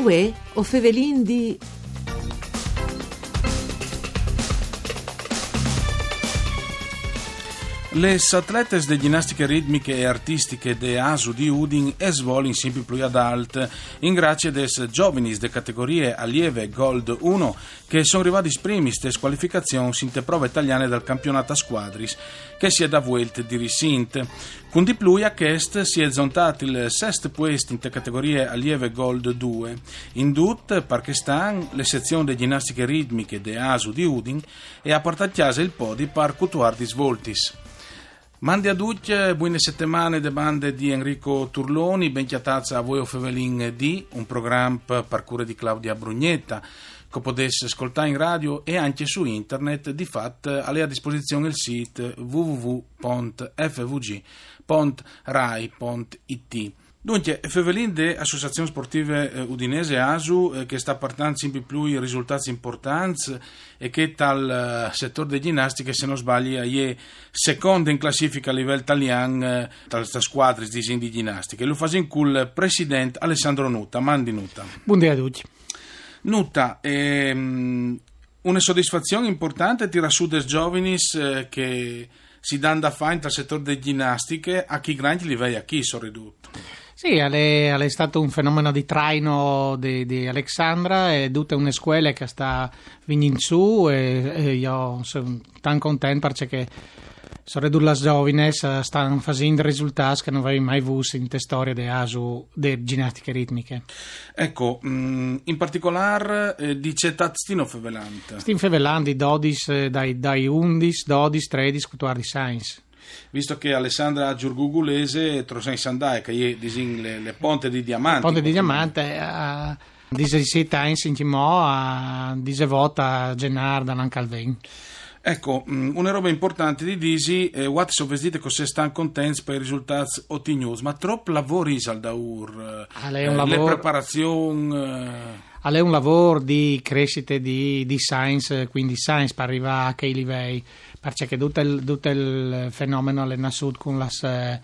Uè, o fevelin di... Le atletes de ginnastiche ritmiche e artistiche de ASU di Udin svolin sempre più ad in grazie des giovanis de categorie allieve Gold 1 che sono arrivati primis des qualificazioni in te prove italiane dal campionato a squadris che si è da vuelt di risint. Con di più a Chest si è zontato il sesto puesto in te categorie allieve Gold 2. In Dut, Parkestan, le sezioni de ginnastiche ritmiche de ASU di Udin e ha portato a casa il podi par cutuar di svoltis. Mandi a tutti, buone settimane de bande di Enrico Turloni, ben chiatazza a voi o Fevelin D, un programma per cura di Claudia Brugnetta, che potesse ascoltare in radio e anche su internet, di fatto è a disposizione il sito www.fvg.rai.it. Dunque, Fevelin de Associazione Sportive eh, Udinese ASU eh, che sta portando sempre più i risultati importanti e che dal eh, settore delle ginnastiche, se non sbaglio, è seconda in classifica a livello italiano tra le squadre di, ginnastica. Lo fa in col presidente Alessandro Nuta. Mandi Nuta. Buongiorno a tutti. Nuta, ehm, una soddisfazione importante tira su dei giovani eh, che si danno da fare nel settore delle ginnastiche a chi grandi livelli a chi sono ridotti. Sì, è, è, stato un fenomeno di traino di, di Alexandra e tutte una scuola che sta venendo su e, e io sono tan contento perché sono le giovani stanno facendo risultati che non avevo mai visto in storia di ASU di ginnastiche ritmiche. Ecco, mm, in particolare eh, dice. Stino Fevelante, 12, eh, dai, dai 11, 12, 13, 14 science visto che Alessandra Giurgugulese trosa in Sandai, che è le, ponte di diamante. Ponte di diamante, a Dise sita in Sintimò, a vota a Gennarda, non Calvin. Ecco, mm, una roba importante di Disi, eh, what so vestite così stanno contenti per i risultati ottenuti, ma troppo lavoro al Daur, eh, lavoro... le preparazioni... Eh... È un lavoro di crescita di, di science, quindi science per arrivare a quei livelli perché tutto il, tutto il fenomeno è nato con le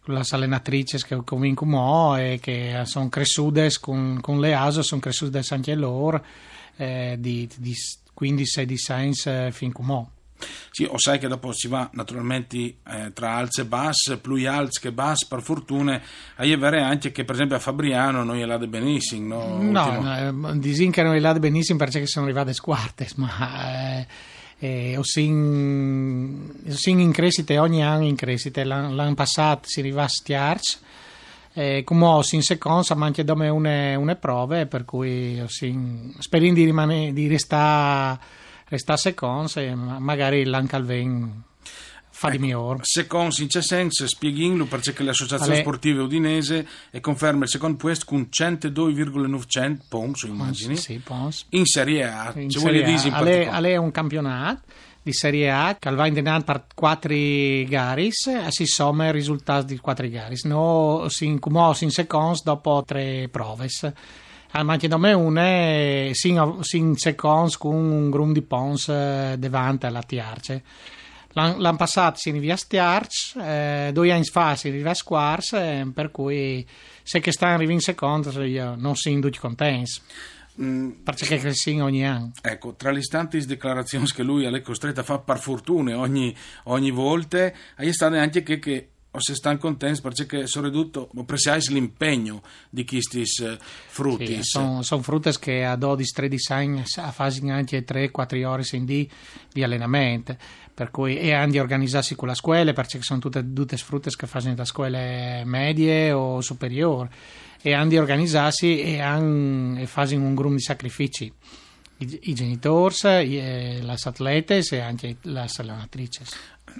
con le allenatrici che cominciano e che sono cresciute con, con le ASO, sono cresciute anche loro, eh, di, di 15 di science fin come sì, o sai che dopo si va naturalmente eh, tra alze e basse, più alze che basse, per fortuna, a vero anche che per esempio a Fabriano non gliela benissimo. No, no, no eh, che non gliela benissimo perché sono arrivate squarte, ma... Eh, eh, o sin, sin in crescita ogni anno in crescita l'anno, l'anno passato si arriva a stiarci eh, come in seconda ma anche dopo une, une prove per cui sin, speriamo di, rimane, di restare resta seconda e magari l'anno calven fa ecco, di migliore. Secondo in c'è senso, spieghinlo perché l'associazione Ale... sportiva udinese e conferma il secondo posto con 102,900 punti, immagini. Sì, pons. In Serie A. In Serie A. Ale, Ale è un campionato di Serie A che va in per 4 gare e si somma il risultato di 4 gare. No, si incumò in secondo dopo 3 prove. Al manche da me una sin, sin secondo con un gruppo di pons eh, davanti alla Tiarce. L'anno passato si arriva a Stiarch, eh, due anni fa si arriva a Squars, eh, per cui se che sta arrivando in secondo io non si induce contenti. Mm, perché cresce ogni anno. Ecco, tra le istanti dichiarazioni che lui è costretto a fare per fortuna ogni, ogni volta, è stato anche che, che o se stanno contenti perché sono ridotto apprezzare l'impegno di questi frutti. Sì, sono, sono frutti che a 12-13 anni fanno anche 3-4 ore di, di allenamento per cui e anche organizzarsi con la scuola perché sono tutte, tutte frutte che fanno da scuole medie o superiori e anche organizzarsi e, e fanno un gruppo di sacrifici i, i genitori, le atlete e anche le allenatrici.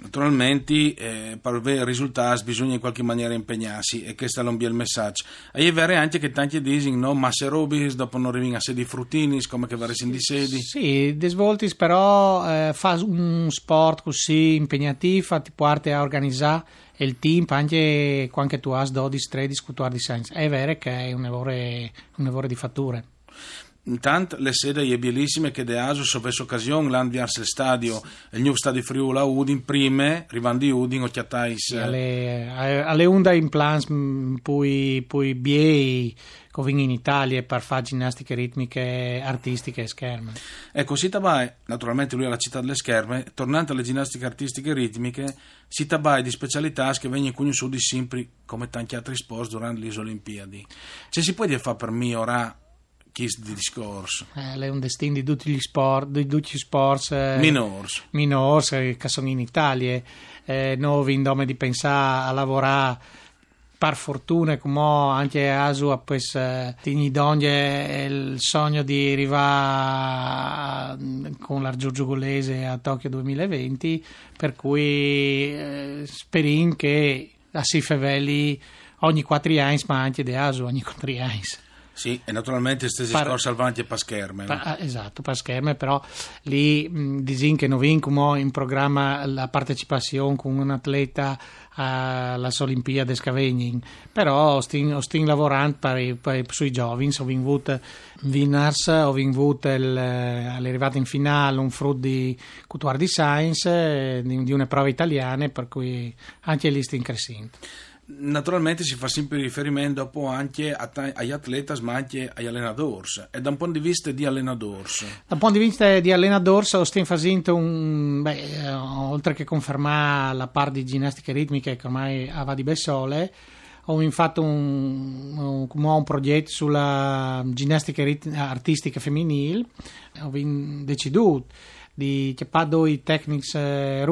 Naturalmente, eh, per avere risultati bisogna in qualche maniera impegnarsi e questo è il messaggio. E è vero anche che tanti dicono, no, ma se robis dopo non arrivano a sedi fruttini, come che varesi di sedi. Sì, desvoltis però eh, fa un sport così impegnativo, ti porta a organizzare il team anche quando tu hai 12, 13, 14 anni. È vero che è un lavoro, un lavoro di fatture. Intanto le sede è bellissime che de Asus avesse occasione l'anno verso il stadio, il nuovo stadio Friuli a Udin, prime, rivandi Udin o chiatais. Alle, alle onda in plans poi, poi biei che in Italia per fare ginnastiche ritmiche artistiche e scherme. Ecco, si tabai, naturalmente lui è la città delle scherme, tornando alle ginnastiche artistiche e ritmiche, si tabai di specialità che vengono conosciute sempre come tanti altri sport durante le Olimpiadi. Cioè si può dire fare per me ora chis di discorso. Eh, è un destino di tutti gli sport, di tutti gli sport eh, minors, minors eh, che sono in Italia. Eh, noi in nome di pensare a lavorare per fortuna come anche Asu ha pues tini donne il sogno di arrivare con la Giurgiugolese a Tokyo 2020 per cui eh, sperin che a Sifevelli ogni 4 anni ma anche di Asu ogni 4 anni sì, e naturalmente stesi par- scorsi avanti per scherme. Pa- ah, esatto, per scherme, però lì disin che non vincono in programma la partecipazione con un atleta alle Olimpiadi Scavegnin, però stiamo lavorando per, per, sui giovani, ho vinto Winners, ho vinto all'arrivata in finale un frutto di cultura di science, di, di una prova italiana, per cui anche lì stiamo crescendo. Naturalmente si fa sempre riferimento anche agli atleti ma anche agli allenatori e da un punto di vista di allenatori da un punto di vista di allenatori stiamo facendo un beh, eh, oltre che confermare la parte di ginnastica ritmica che ormai aveva di Bessole ho fatto un, un, un, progetto sulla ginnastica artistica femminile. Ho deciso di chiappare due tecnici eh,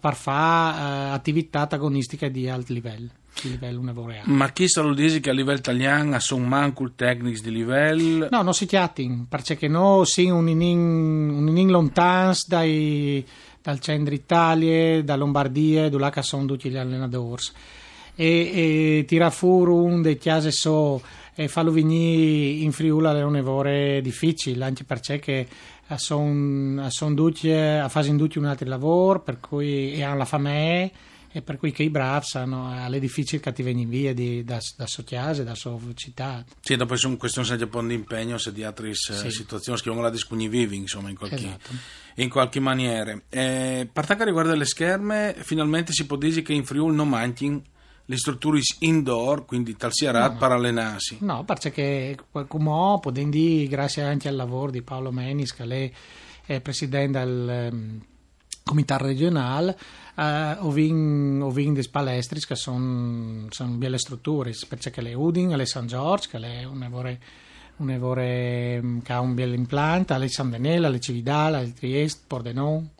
per fare uh, attività agonistica di alto livello. Ma chi sa lo dice che a livello italiano sono manco il tecnico di livello? No, non si chiatti, perché noi siamo un in lontano dai, dal centro Italia, da Lombardia, dove sono tutti gli allenatori. E, e tira fuori un dei chiase so e farlo venire in Friuli è un difficile, anche perché sono son dutti a fare un altro lavoro per cui e hanno la fame e per cui che i bravi è difficile che ti vengono via di, da, da sua casa, da sua città. Sì, dopo è una questione di un po' di impegno se di altre sì. situazioni che non la vivi insomma in qualche, esatto. in qualche maniera. Eh, per quanto riguarda le scherme, finalmente si può dire che in Friuli non manchin le strutture indoor, quindi tal sia no, per allenarsi? No, perché come potendo, grazie anche al lavoro di Paolo Menis, che lei è presidente del um, comitato regionale, uh, ho vinto delle palestre che sono, sono belle strutture, perché le Udin, le San Giorgio, che è un evore che ha un bel impianto, alle San Benella, alle Cividale, alle Trieste, Pordenone.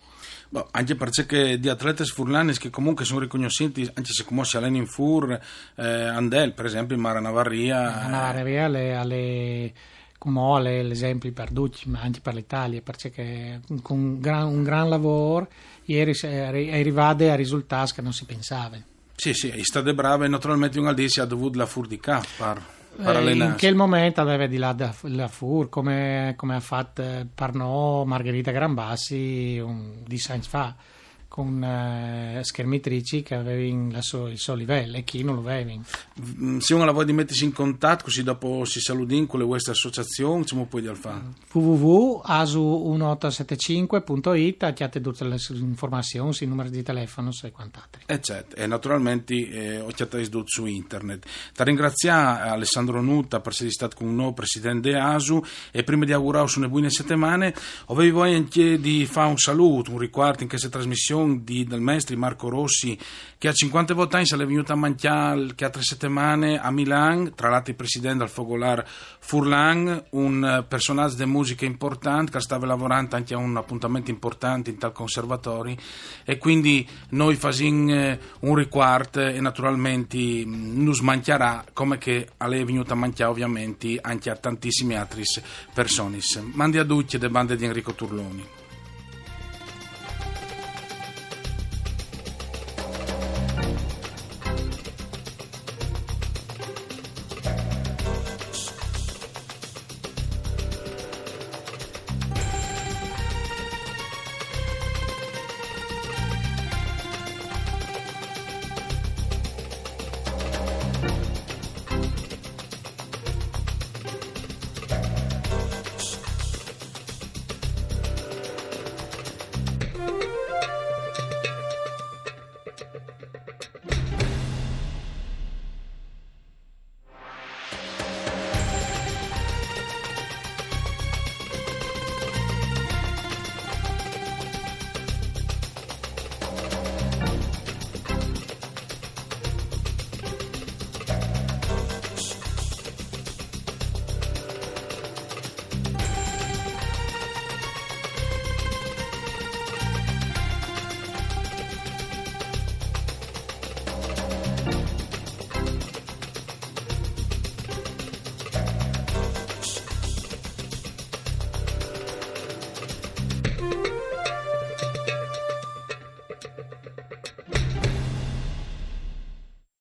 Boh, anche perché di atleti furlani che comunque sono riconosciuti, anche se come si allenano in fur, eh, Andel per esempio in Mara Navarria. Eh. Navarria alle come l'esempio per tutti, ma anche per l'Italia, perché con un gran, un gran lavoro ieri è arrivato a risultati che non si pensava. Sì, sì, è stato bravo e naturalmente un Aldisi ha dovuto la fur di K eh, in quel momento aveva di là la FUR come, come ha fatto per noi Margherita Granbassi un, di anni fa con uh, schermitrici che avevano so, il suo livello e chi non lo aveva. Mm, se uno la vuole mettersi in contatto così dopo si salutino con le vostre associazioni, come puoi dire fare? www.asu1875.it abbiate tutte le informazioni, i numeri di telefono e quant'altro. E, certo, e naturalmente eh, ho chiamato su internet. Ti ringrazio Alessandro Nutta per essere stato con noi, presidente ASU e prima di augurare una buone settimane, avevo voglia anche di fare un saluto, un riguardo in questa trasmissione Sion di, del maestro Marco Rossi che a 50 volte è venuto a mangiare che ha tre settimane a Milan, tra l'altro il presidente del Fogolar Furlan, un personaggio di musica importante che stava lavorando anche a un appuntamento importante in tal conservatori e quindi noi facciamo eh, un riguardo e naturalmente mm, non smancherà come che a è venuto a mangiare ovviamente anche a tantissime altre persone. Mandi a tutti le bande di Enrico Turloni.